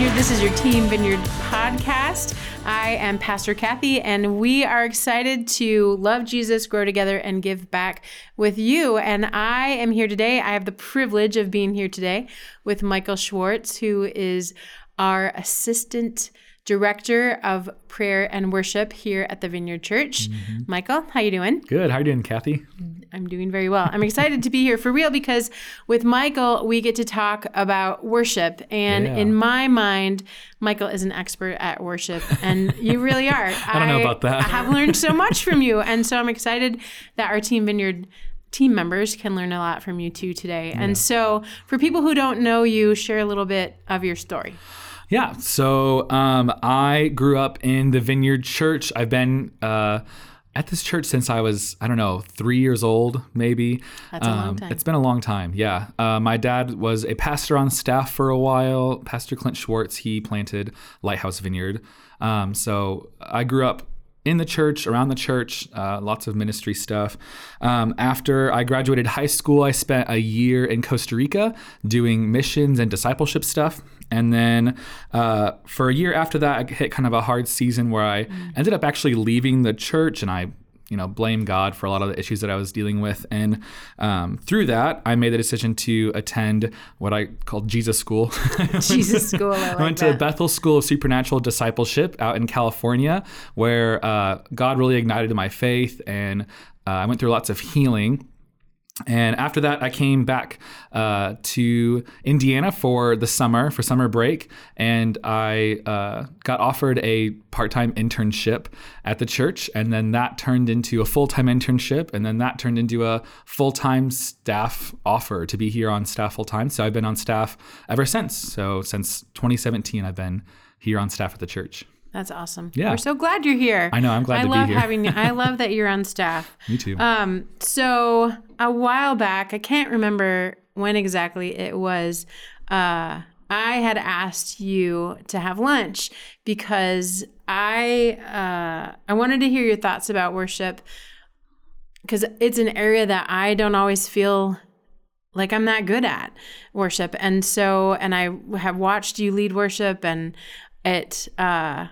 Vineyard. This is your Team Vineyard podcast. I am Pastor Kathy, and we are excited to love Jesus, grow together, and give back with you. And I am here today. I have the privilege of being here today with Michael Schwartz, who is our assistant director of prayer and worship here at the Vineyard Church. Mm-hmm. Michael, how you doing? Good. How you doing, Kathy? I'm doing very well. I'm excited to be here for real because with Michael, we get to talk about worship. And yeah. in my mind, Michael is an expert at worship, and you really are. I don't know about that. I have learned so much from you. And so I'm excited that our Team Vineyard team members can learn a lot from you too today. Yeah. And so, for people who don't know you, share a little bit of your story. Yeah. So um, I grew up in the Vineyard Church. I've been uh, at this church since I was, I don't know, three years old, maybe. That's a um, long time. It's been a long time. Yeah. Uh, my dad was a pastor on staff for a while. Pastor Clint Schwartz. He planted Lighthouse Vineyard. Um, so I grew up in the church, around the church, uh, lots of ministry stuff. Um, after I graduated high school, I spent a year in Costa Rica doing missions and discipleship stuff. And then uh, for a year after that, I hit kind of a hard season where I mm. ended up actually leaving the church and I you know blame God for a lot of the issues that I was dealing with, and um, through that, I made the decision to attend what I called Jesus School. Jesus School. I, like I went that. to Bethel School of Supernatural Discipleship out in California, where uh, God really ignited my faith, and uh, I went through lots of healing. And after that, I came back uh, to Indiana for the summer, for summer break, and I uh, got offered a part time internship at the church. And then that turned into a full time internship, and then that turned into a full time staff offer to be here on staff full time. So I've been on staff ever since. So since 2017, I've been here on staff at the church. That's awesome. Yeah. We're so glad you're here. I know. I'm glad I to love be here. having you. I love that you're on staff. Me too. Um, so a while back, I can't remember when exactly it was. Uh, I had asked you to have lunch because I uh, I wanted to hear your thoughts about worship because it's an area that I don't always feel like I'm that good at worship, and so and I have watched you lead worship, and it uh,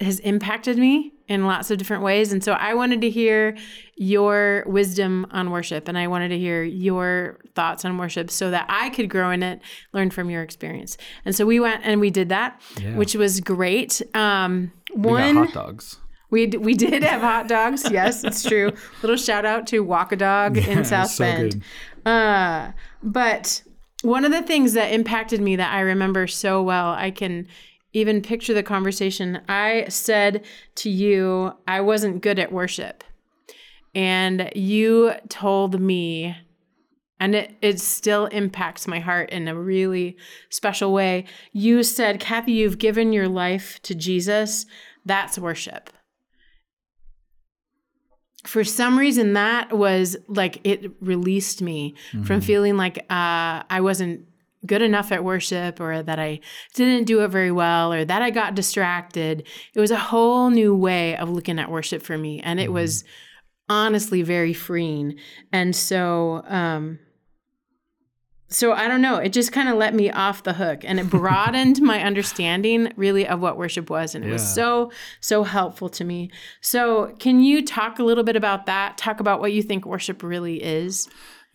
has impacted me in lots of different ways. And so I wanted to hear your wisdom on worship and I wanted to hear your thoughts on worship so that I could grow in it, learn from your experience. And so we went and we did that, yeah. which was great. Um, one, hot dogs. We, we did have hot dogs. Yes, it's true. Little shout out to Walk a Dog yeah, in South so Bend. Uh, but one of the things that impacted me that I remember so well, I can even picture the conversation. I said to you, I wasn't good at worship. And you told me, and it, it still impacts my heart in a really special way. You said, Kathy, you've given your life to Jesus. That's worship. For some reason, that was like it released me mm-hmm. from feeling like uh, I wasn't good enough at worship or that I didn't do it very well or that I got distracted. It was a whole new way of looking at worship for me. And it mm-hmm. was honestly very freeing. And so, um, so I don't know. It just kind of let me off the hook and it broadened my understanding really of what worship was. And it yeah. was so, so helpful to me. So, can you talk a little bit about that? Talk about what you think worship really is?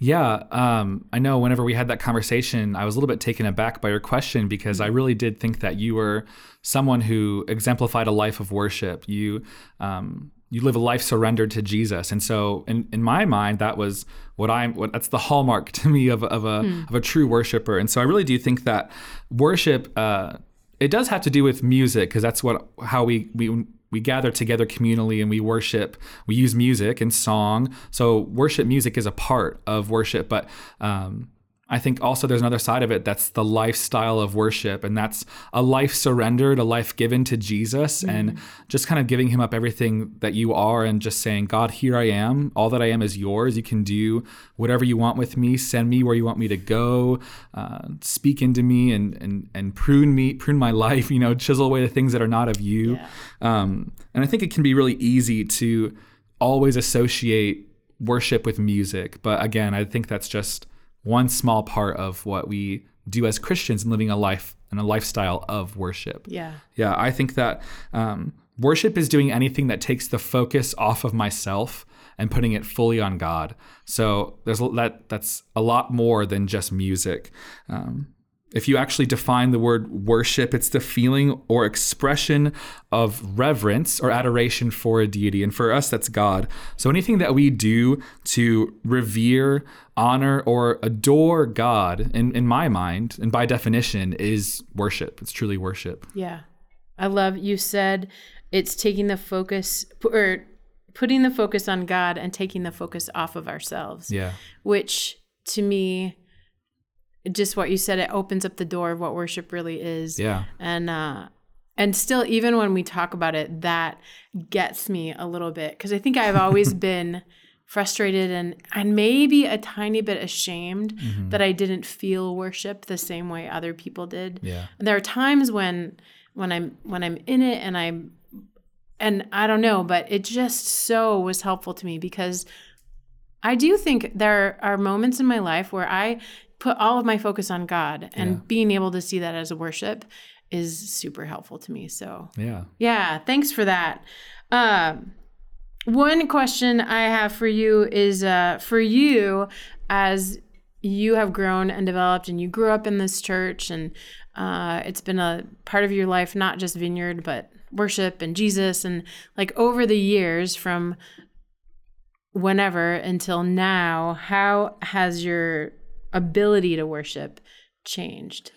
Yeah, um, I know. Whenever we had that conversation, I was a little bit taken aback by your question because I really did think that you were someone who exemplified a life of worship. You um, you live a life surrendered to Jesus, and so in, in my mind, that was what I'm. What that's the hallmark to me of, of a hmm. of a true worshiper. And so I really do think that worship. Uh, it does have to do with music because that's what how we we we gather together communally and we worship. We use music and song. So worship music is a part of worship, but um, I think also there's another side of it that's the lifestyle of worship, and that's a life surrendered, a life given to Jesus, mm-hmm. and just kind of giving Him up everything that you are, and just saying, God, here I am. All that I am is yours. You can do whatever you want with me. Send me where you want me to go. Uh, speak into me and and and prune me, prune my life. You know, chisel away the things that are not of you. Yeah. Um, and I think it can be really easy to always associate worship with music, but again, I think that's just one small part of what we do as Christians in living a life and a lifestyle of worship. Yeah. Yeah, I think that um, worship is doing anything that takes the focus off of myself and putting it fully on God. So there's that that's a lot more than just music. Um, if you actually define the word worship, it's the feeling or expression of reverence or adoration for a deity. And for us, that's God. So anything that we do to revere, honor, or adore God, in, in my mind, and by definition, is worship. It's truly worship. Yeah. I love you said it's taking the focus or putting the focus on God and taking the focus off of ourselves. Yeah. Which to me just what you said it opens up the door of what worship really is. Yeah. And uh and still even when we talk about it that gets me a little bit cuz I think I've always been frustrated and and maybe a tiny bit ashamed Mm-hmm. that I didn't feel worship the same way other people did. Yeah. There are times when when I'm when I'm in it and I'm and I don't know, but it just so was helpful to me because I do think there are moments in my life where I put all of my focus on God and Yeah. being able to see that as a worship is super helpful to me. So Yeah. yeah, thanks for that. Um, one question I have for you is uh, for you as you have grown and developed, and you grew up in this church, and uh, it's been a part of your life, not just Vineyard, but worship and Jesus, and like over the years from whenever until now, how has your ability to worship changed?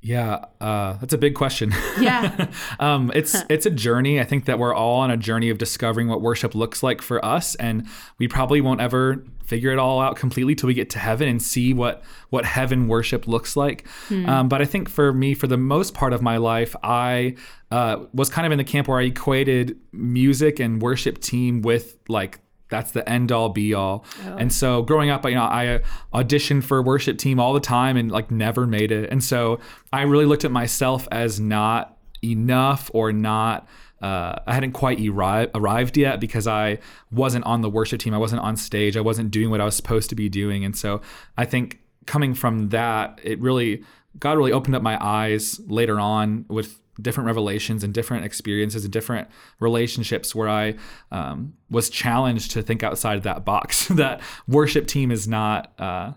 Yeah, uh, that's a big question. Yeah. um, it's it's a journey. I think that we're all on a journey of discovering what worship looks like for us, and we probably won't ever figure it all out completely till we get to heaven and see what what heaven worship looks like. Um, but I think for me, for the most part of my life, I uh, was kind of in the camp where I equated music and worship team with like that's the end all be all. And so growing up, you know, I auditioned for worship team all the time and like never made it. And so I really looked at myself as not enough or not. Uh, I hadn't quite arri- arrived yet because I wasn't on the worship team. I wasn't on stage. I wasn't doing what I was supposed to be doing. And so I think coming from that, it really, God really opened up my eyes later on with different revelations and different experiences and different relationships where I um, was challenged to think outside of that box. that worship team is not uh,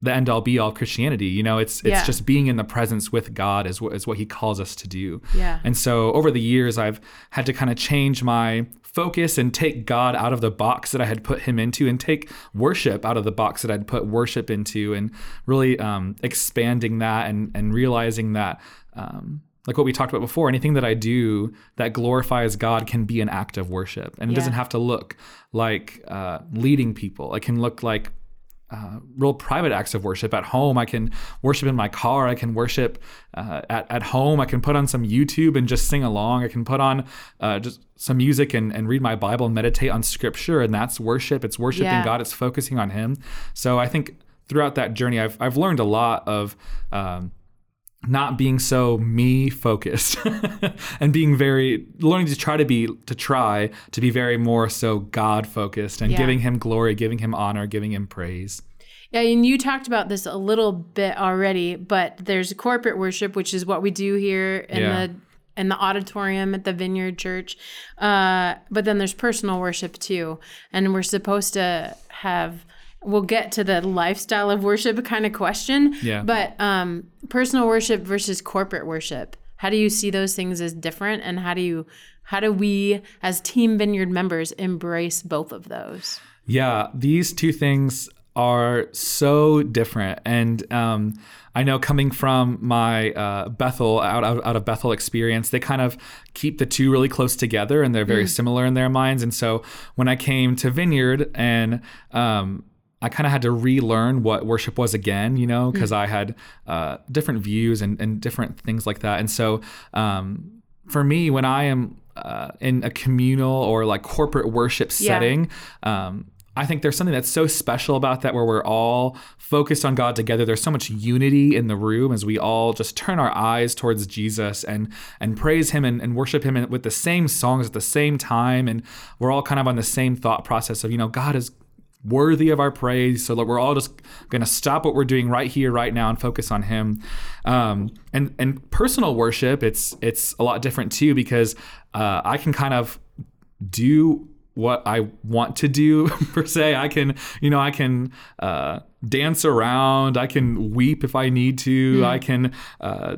the end all be all Christianity. You know, it's it's Yeah. just being in the presence with God is what is what He calls us to do. Yeah. And so over the years, I've had to kind of change my focus and take God out of the box that I had put Him into, and take worship out of the box that I'd put worship into, and really um, expanding that and and realizing that. Um, like what we talked about before, anything that I do that glorifies God can be an act of worship, and it Yeah. doesn't have to look like uh, leading people. It can look like uh, real private acts of worship at home. I can worship in my car. I can worship uh, at, at home. I can put on some YouTube and just sing along. I can put on uh, just some music and, and read my Bible and meditate on scripture. And that's worship. It's worshiping Yeah. God. It's focusing on Him. So I think throughout that journey, I've, I've learned a lot of. Um, not being so me focused and being very learning to try to be to try to be very more so God focused and Yeah. giving him glory, giving him honor, giving him praise. Yeah, and you talked about this a little bit already, but there's corporate worship, which is what we do here in Yeah. the in the auditorium at the Vineyard Church. Uh, but then there's personal worship too, and we're supposed to have. We'll get to the lifestyle of worship kind of question. Yeah. But um, personal worship versus corporate worship. How do you see those things as different, and how do you how do we as Team Vineyard members embrace both of those? Yeah, these two things are so different. And um, I know coming from my uh, Bethel, out, out, out of Bethel experience, they kind of keep the two really close together and they're very similar in their minds. And so when I came to Vineyard and um, I kind of had to relearn what worship was again, you know, because I had uh, different views and, and different things like that. And so um, for me, when I am uh, in a communal or like corporate worship Yeah. setting, um, I think there's something that's so special about that where we're all focused on God together. There's so much unity in the room as we all just turn our eyes towards Jesus and and praise him and, and worship him with the same songs at the same time. And we're all kind of on the same thought process of, you know, God is worthy of our praise. So that we're all just going to stop what we're doing right here, right now, and focus on Him. Um, and and personal worship, it's it's a lot different too because uh, I can kind of do what I want to do per se. I can, you know, I can uh, dance around. I can weep if I need to. Mm. I can uh,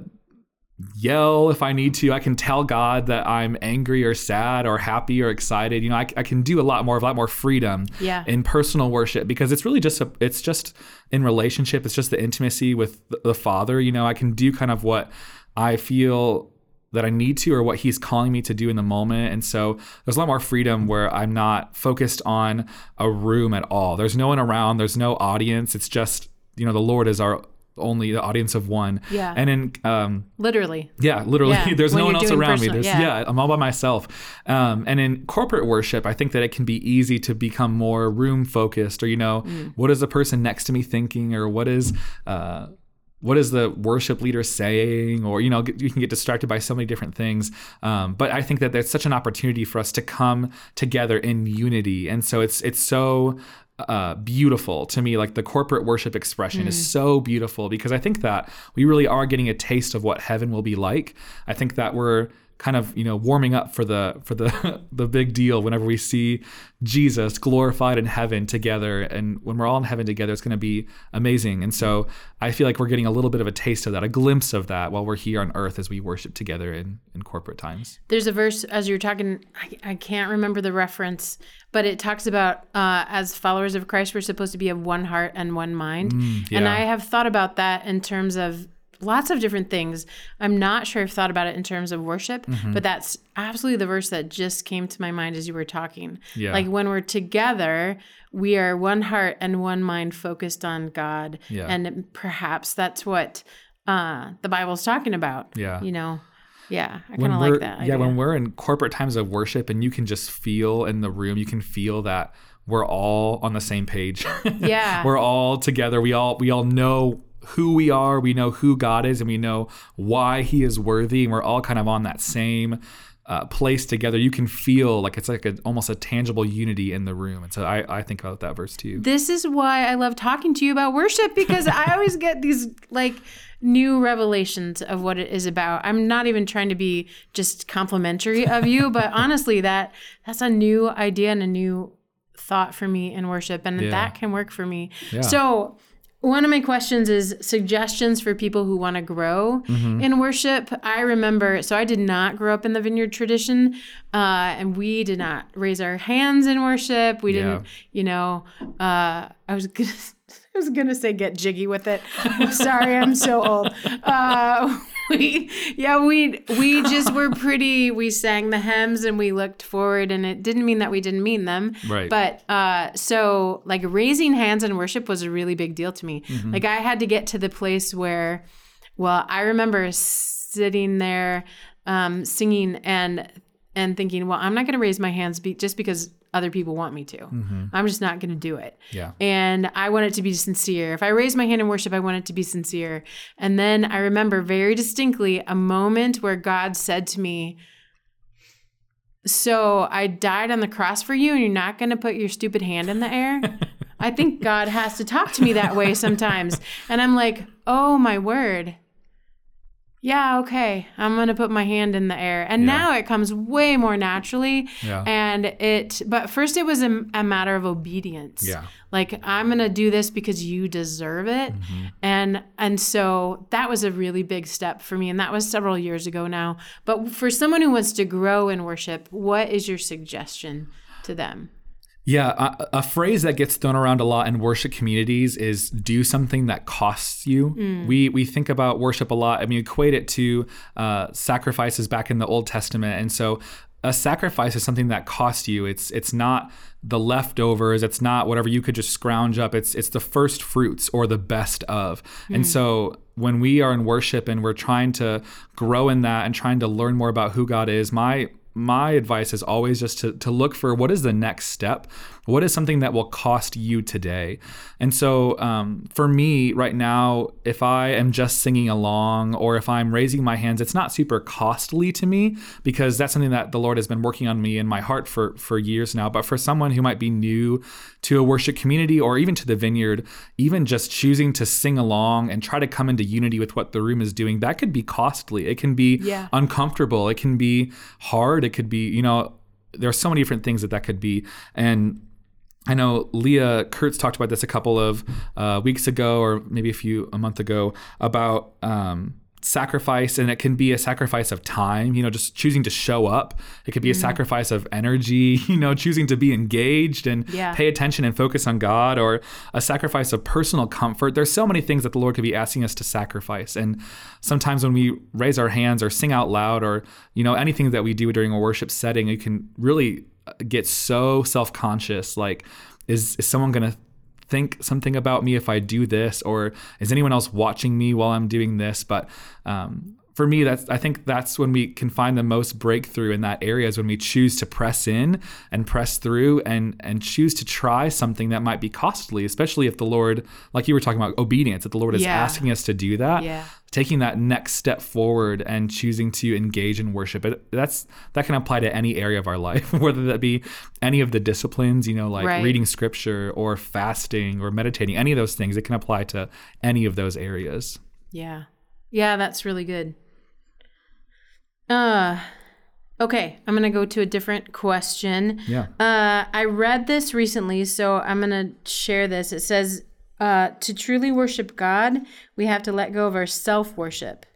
yell if I need to. I can tell God that I'm angry or sad or happy or excited. You know, I, I can do a lot more, of a lot more freedom yeah. in personal worship because it's really just a, it's just in relationship. It's just the intimacy with the Father. You know, I can do kind of what I feel that I need to or what he's calling me to do in the moment. And so there's a lot more freedom where I'm not focused on a room at all. There's no one around, there's no audience. It's just, you know, the Lord is our only the audience of one. Yeah. And in um literally. Yeah, literally. Yeah. There's When no one else around personal- me. There's yeah. yeah. I'm all by myself. Um and in corporate worship, I think that it can be easy to become more room focused or you know, Mm. what is the person next to me thinking or what is uh what is the worship leader saying or you know you can get distracted by so many different things um, but i think that there's such an opportunity for us to come together in unity and so it's it's so uh, beautiful. To me like the corporate worship expression is so beautiful because i think that we really are getting a taste of what heaven will be like. I think that we're kind of you know warming up for the for the the big deal whenever we see Jesus glorified in heaven together and when we're all in heaven together it's going to be amazing and so I feel like we're getting a little bit of a taste of that a glimpse of that while we're here on earth as we worship together in in corporate times There's a verse as you're talking. I, I can't remember the reference, but it talks about uh, as followers of Christ, we're supposed to be of one heart and one mind. And Mm, yeah. I have thought about that in terms of lots of different things. I'm not sure I've thought about it in terms of worship, Mm-hmm. but that's absolutely the verse that just came to my mind as you were talking. Yeah. Like when we're together, we are one heart and one mind focused on God. Yeah. And perhaps that's what uh, the Bible's talking about. Yeah. You know. Yeah, I kind of like that. yeah when we're in corporate times of worship and you can just feel in the room you can feel that we're all on the same page Yeah. we're all together we all we all know who we are we know who god is and we know why he is worthy and we're all kind of on that same uh, place together you can feel like it's like a, almost a tangible unity in the room and so I, I think about that verse too This is why I love talking to you about worship because I always get these like new revelations of what it is about. I'm not even trying to be just complimentary of you, but honestly that that's a new idea and a new thought for me in worship and Yeah. that can work for me. Yeah. So one of my questions is suggestions for people who want to grow Mm-hmm. in worship. I remember, so I did not grow up in the vineyard tradition, uh, and we did not raise our hands in worship. We didn't, you know, uh, I was gonna, I was gonna say get jiggy with it. Sorry, I'm so old. Uh, we, yeah, we we just were pretty. We sang the hymns and we looked forward, and it didn't mean that we didn't mean them. Right. But uh, so like raising hands in worship was a really big deal to me. Like I had to get to the place where, well, I remember sitting there um, singing and and thinking, well, I'm not going to raise my hands be- just because other people want me to. Mm-hmm. I'm just not going to do it. yeah And I want it to be sincere. If I raise my hand in worship, I want it to be sincere. And then I remember very distinctly a moment where God said to me, So I died on the cross for you, and you're not going to put your stupid hand in the air? I think God has to talk to me that way sometimes. And I'm like, Oh my word. Yeah, okay. I'm to put my hand in the air. And Yeah. now it comes way more naturally. Yeah. And it, but first it was a, a matter of obedience yeah like i'm gonna do this because you deserve it Mm-hmm. and and so that was a really big step for me and that was several years ago now but for someone who wants to grow in worship what is your suggestion to them Yeah, a, a phrase that gets thrown around a lot in worship communities is "do something that costs you." We we think about worship a lot. I mean, equate it to uh, sacrifices back in the Old Testament, and so a sacrifice is something that costs you. It's it's not the leftovers. It's not whatever you could just scrounge up. It's it's the first fruits or the best of. And so when we are in worship and we're trying to grow in that and trying to learn more about who God is, my my advice is always just to, to look for what is the next step? What is something that will cost you today? And so um, for me right now if i am just singing along or if i'm raising my hands it's not super costly to me because that's something that the lord has been working on me in my heart for for years now. But for someone who might be new to a worship community or even to the vineyard even just choosing to sing along and try to come into unity with what the room is doing that could be costly. It can be Yeah. uncomfortable. It can be hard it could be you know there are so many different things that that could be. And I know Leah Kurtz talked about this a couple of uh, weeks ago, or maybe a few a month ago, about um, sacrifice, and it can be a sacrifice of time. You know, just choosing to show up. It could be a mm. sacrifice of energy. You know, choosing to be engaged and Yeah. pay attention and focus on God, or a sacrifice of personal comfort. There's so many things that the Lord could be asking us to sacrifice, and sometimes when we raise our hands or sing out loud, or you know anything that we do during a worship setting, you can really uh, get so self-conscious like is, is someone going to think something about me if i do this or is anyone else watching me while i'm doing this? But um, for me that's i think that's when we can find the most breakthrough in that area is when we choose to press in and press through and and choose to try something that might be costly especially if the lord like you were talking about obedience if the lord is Yeah. asking us to do that Yeah. taking that next step forward and choosing to engage in worship it, that's that can apply to any area of our life whether that be any of the disciplines you know like Right. reading scripture or fasting or meditating any of those things it can apply to any of those areas Yeah. Yeah, that's really good. Uh okay, I'm going to go to a different question. yeah Uh I read this recently, so I'm going to share this. It says uh to truly worship God, we have to let go of our self-worship.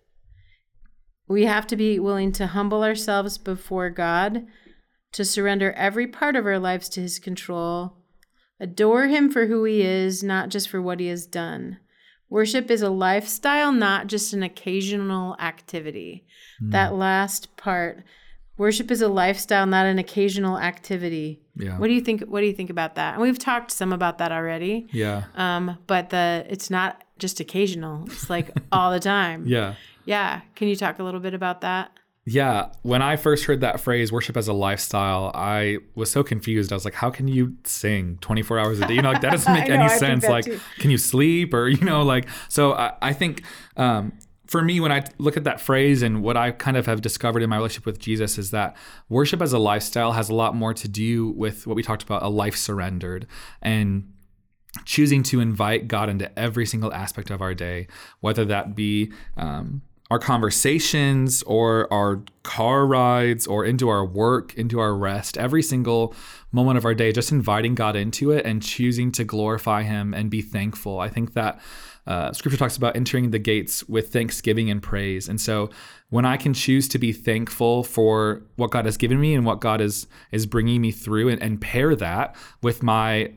We have to be willing to humble ourselves before God, to surrender every part of our lives to his control, adore him for who he is, not just for what he has done. Worship is a lifestyle, not just an occasional activity. That last part. Worship is a lifestyle, not an occasional activity. yeah What do you think what do you think about that? And we've talked some about that already. yeah Um, but the it's not just occasional. It's like all the time. yeah Yeah. Can you talk a little bit about that? Yeah, when I first heard that phrase, worship as a lifestyle, I was so confused. I was like, how can you sing 24 hours a day? You know, like that doesn't make know, any I sense. Like, too. can you sleep or, you know, like, so I, I think um, for me, when I look at that phrase and what I kind of have discovered in my relationship with Jesus is that worship as a lifestyle has a lot more to do with what we talked about a life surrendered. And choosing to invite God into every single aspect of our day, whether that be um, our conversations or our car rides or into our work, into our rest, every single moment of our day, just inviting God into it and choosing to glorify Him and be thankful. I think that. Uh, scripture talks about entering the gates with thanksgiving and praise. And so when I can choose to be thankful for what God has given me and what God is is bringing me through and, and pair that with my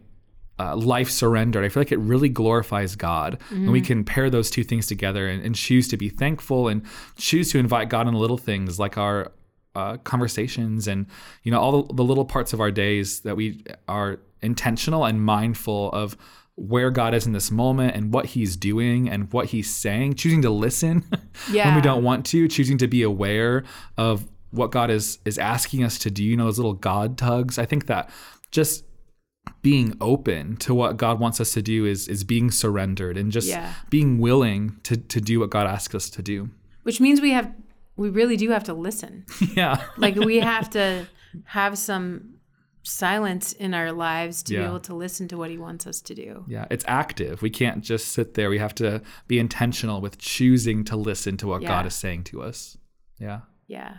uh, life surrendered. I feel like it really glorifies God. And we can pair those two things together and, and choose to be thankful and choose to invite God in the little things like our uh, conversations and you know all the, the little parts of our days that we are intentional and mindful of where God is in this moment and what he's doing and what he's saying choosing to listen when we don't want to choosing to be aware of what God is is asking us to do you know those little God tugs I think that just being open to what God wants us to do is is being surrendered and just Yeah. being willing to to do what God asks us to do. Which means we have we really do have to listen. yeah. Like we have to have some silence in our lives to be able to listen to what he wants us to do. Yeah, it's active. We can't just sit there. We have to be intentional with choosing to listen to what Yeah. God is saying to us. Yeah. Yeah.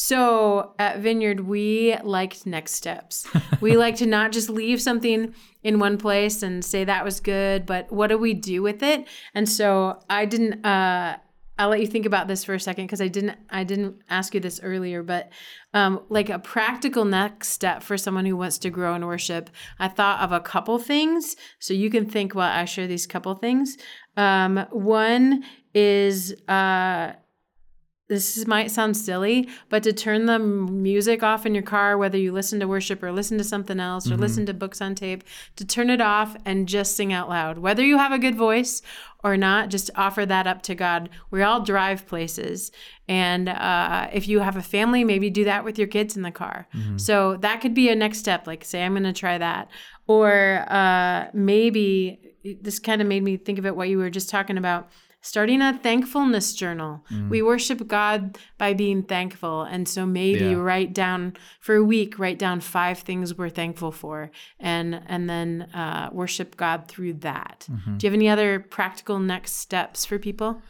So at Vineyard, we liked next steps. we like to not just leave something in one place and say that was good, but what do we do with it? And so I didn't. Uh, I'll let you think about this for a second because I didn't. I didn't ask you this earlier, but um, like a practical next step for someone who wants to grow in worship, I thought of a couple things. So you can think while I share these couple things. Um, one is. Uh, this might sound silly, but to turn the music off in your car, whether you listen to worship or listen to something else or Mm-hmm. listen to books on tape, to turn it off and just sing out loud. Whether you have a good voice or not, just offer that up to God. We all drive places. And uh, if you have a family, maybe do that with your kids in the car. Mm-hmm. So that could be a next step. Like, say, I'm going to try that. Or uh, maybe this kind of made me think of it what you were just talking about starting a thankfulness journal. Mm. We worship God by being thankful. And so maybe Yeah. write down for a week, write down five things we're thankful for and and then uh, worship God through that. Mm-hmm. Do you have any other practical next steps for people?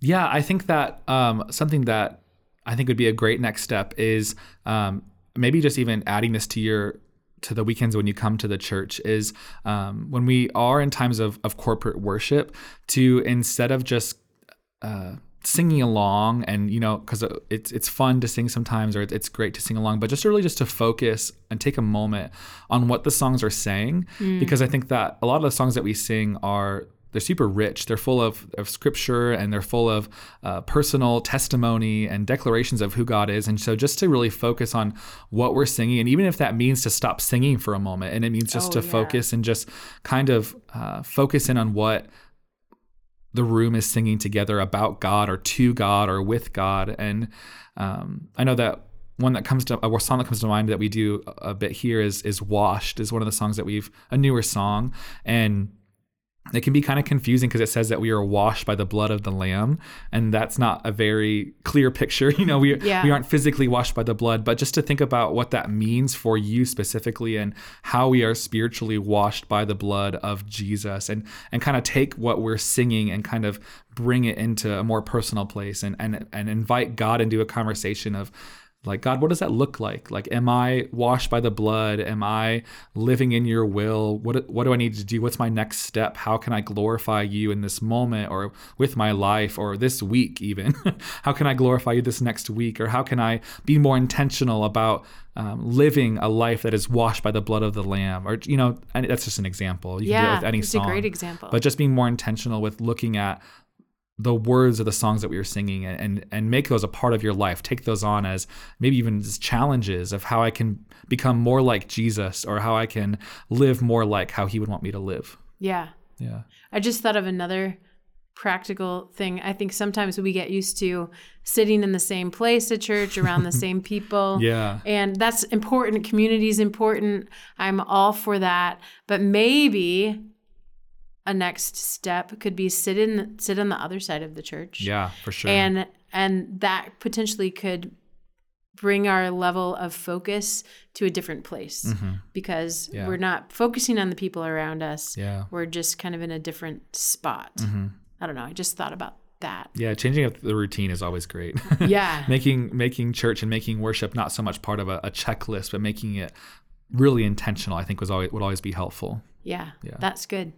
Yeah, I think that um, something that I think would be a great next step is um, maybe just even adding this to your to the weekends when you come to the church is um, when we are in times of, of corporate worship to instead of just uh, singing along and you know because it's it's fun to sing sometimes or it's- it's great to sing along but just really just to focus and take a moment on what the songs are saying because i think that a lot of the songs that we sing are they're super rich they're full of, of scripture and they're full of uh, personal testimony and declarations of who god is and so just to really focus on what we're singing and even if that means to stop singing for a moment and it means just Oh, to yeah. focus and just kind of uh, focus in on what the room is singing together about God or to God or with God. And um, I know that one that comes to a song that comes to mind that we do a bit here is is "Washed" is one of the songs that we've a newer song and. It can be kind of confusing because it says that we are washed by the blood of the lamb, and that's not a very clear picture. You know, we Yeah. we aren't physically washed by the blood, but just to think about what that means for you specifically and how we are spiritually washed by the blood of Jesus and and kind of take what we're singing and kind of bring it into a more personal place and and and invite God into a conversation of like God, what does that look like? Like, am I washed by the blood? Am I living in your will? What what do I need to do? What's my next step? How can I glorify you in this moment or with my life or this week even? how can I glorify you this next week? Or how can I be more intentional about um, living a life that is washed by the blood of the Lamb? Or you know, and that's just an example. You can do Yeah, it with any it's a great example. But just being more intentional with looking at the words of the songs that we were singing and, and and make those a part of your life take those on as maybe even as challenges of how i can become more like jesus or how i can live more like how he would want me to live yeah. yeah I just thought of another practical thing. I think sometimes we get used to sitting in the same place at church around the same people. yeah And that's important. Community is important. I'm all for that. But maybe a next step could be sit in sit on the other side of the church. yeah for sure And and that potentially could bring our level of focus to a different place because Mm-hmm. Yeah. we're not focusing on the people around us. yeah We're just kind of in a different spot. Mm-hmm. I don't know. I just thought about that. yeah changing up the routine is always great Yeah. making making church and making worship not so much part of a, a checklist but making it really intentional i think was always would always be helpful Yeah. Yeah. That's good.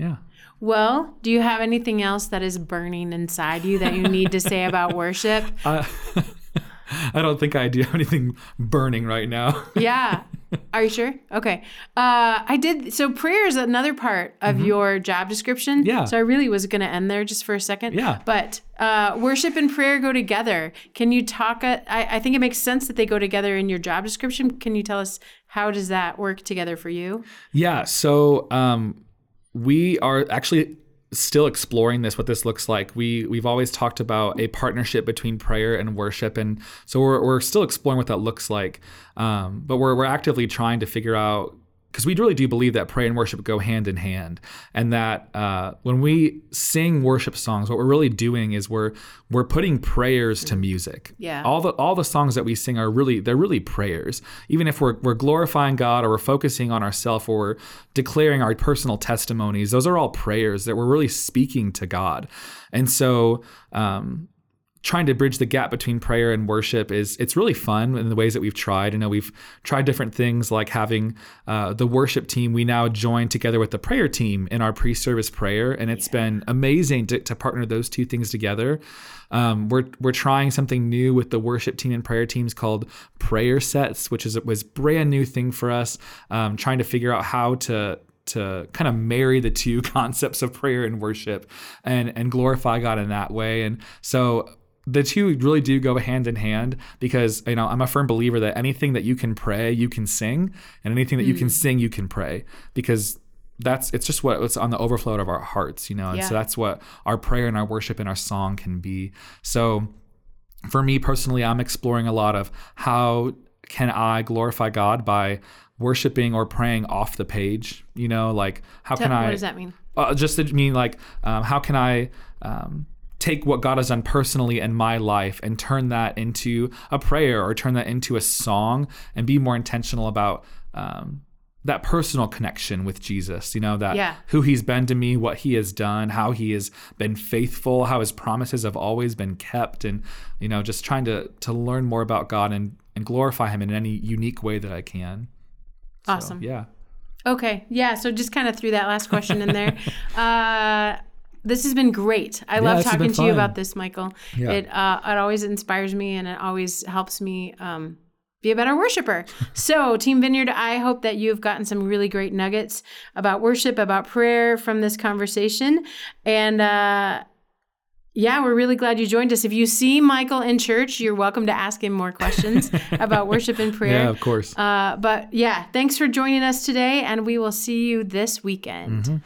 Yeah Well, do you have anything else that is burning inside you that you need to say about worship? uh, i don't think i do have anything burning right now Yeah. Are you sure? Okay. Uh, I did. So prayer is another part of your job description. Mm-hmm. Yeah. So I really was going to end there just for a second. Yeah. But uh, worship and prayer go together. Can you talk? uh, I, I think it makes sense that they go together in your job description. Can you tell us how does that work together for you? Yeah. So um, we are actually still exploring this, what this looks like. We we've always talked about a partnership between prayer and worship, and so we're we're still exploring what that looks like. Um, but we're we're actively trying to figure out. Because we really do believe that prayer and worship go hand in hand, and that uh, when we sing worship songs, what we're really doing is we're we're putting prayers to music. Yeah. All the all the songs that we sing are really they're really prayers. Even if we're we're glorifying God or we're focusing on ourselves or we're declaring our personal testimonies, those are all prayers that we're really speaking to God. And so um trying to bridge the gap between prayer and worship is it's really fun in the ways that we've tried. I know we've tried different things like having uh, the worship team. We now join together with the prayer team in our pre-service prayer, and it's been amazing to, to partner those two things together. Um, we're we're trying something new with the worship team and prayer teams called prayer sets, which is it was brand new thing for us. Um, trying to figure out how to to kind of marry the two concepts of prayer and worship and and glorify God in that way. And so the two really do go hand in hand because you know I'm a firm believer that anything that you can pray, you can sing, and anything that you can sing, you can pray because that's it's just what it's on the overflow of our hearts, you know. And Yeah. so that's what our prayer and our worship and our song can be. So for me personally, I'm exploring a lot of how can I glorify God by worshiping or praying off the page. You know, like how Tell- can I? what does that mean? Uh, just to mean like, um, how can I um, take what God has done personally in my life and turn that into a prayer or turn that into a song and be more intentional about um, that personal connection with Jesus? You know, that Yeah. who He's been to me, what He has done, how He has been faithful, how His promises have always been kept, and you know, just trying to to learn more about God and and glorify Him in any unique way that I can. So, Awesome. yeah. Okay. Yeah. So just kind of threw that last question in there. uh, this has been great. I love talking to you about this, Michael. Yeah. It uh, it always inspires me and it always helps me um, be a better worshiper. so, Team Vineyard, I hope that you've gotten some really great nuggets about worship, about prayer from this conversation, and. Uh, yeah, we're really glad you joined us. If you see Michael in church, you're welcome to ask him more questions about worship and prayer. Yeah, of course. Uh, but yeah, thanks for joining us today, and we will see you this weekend.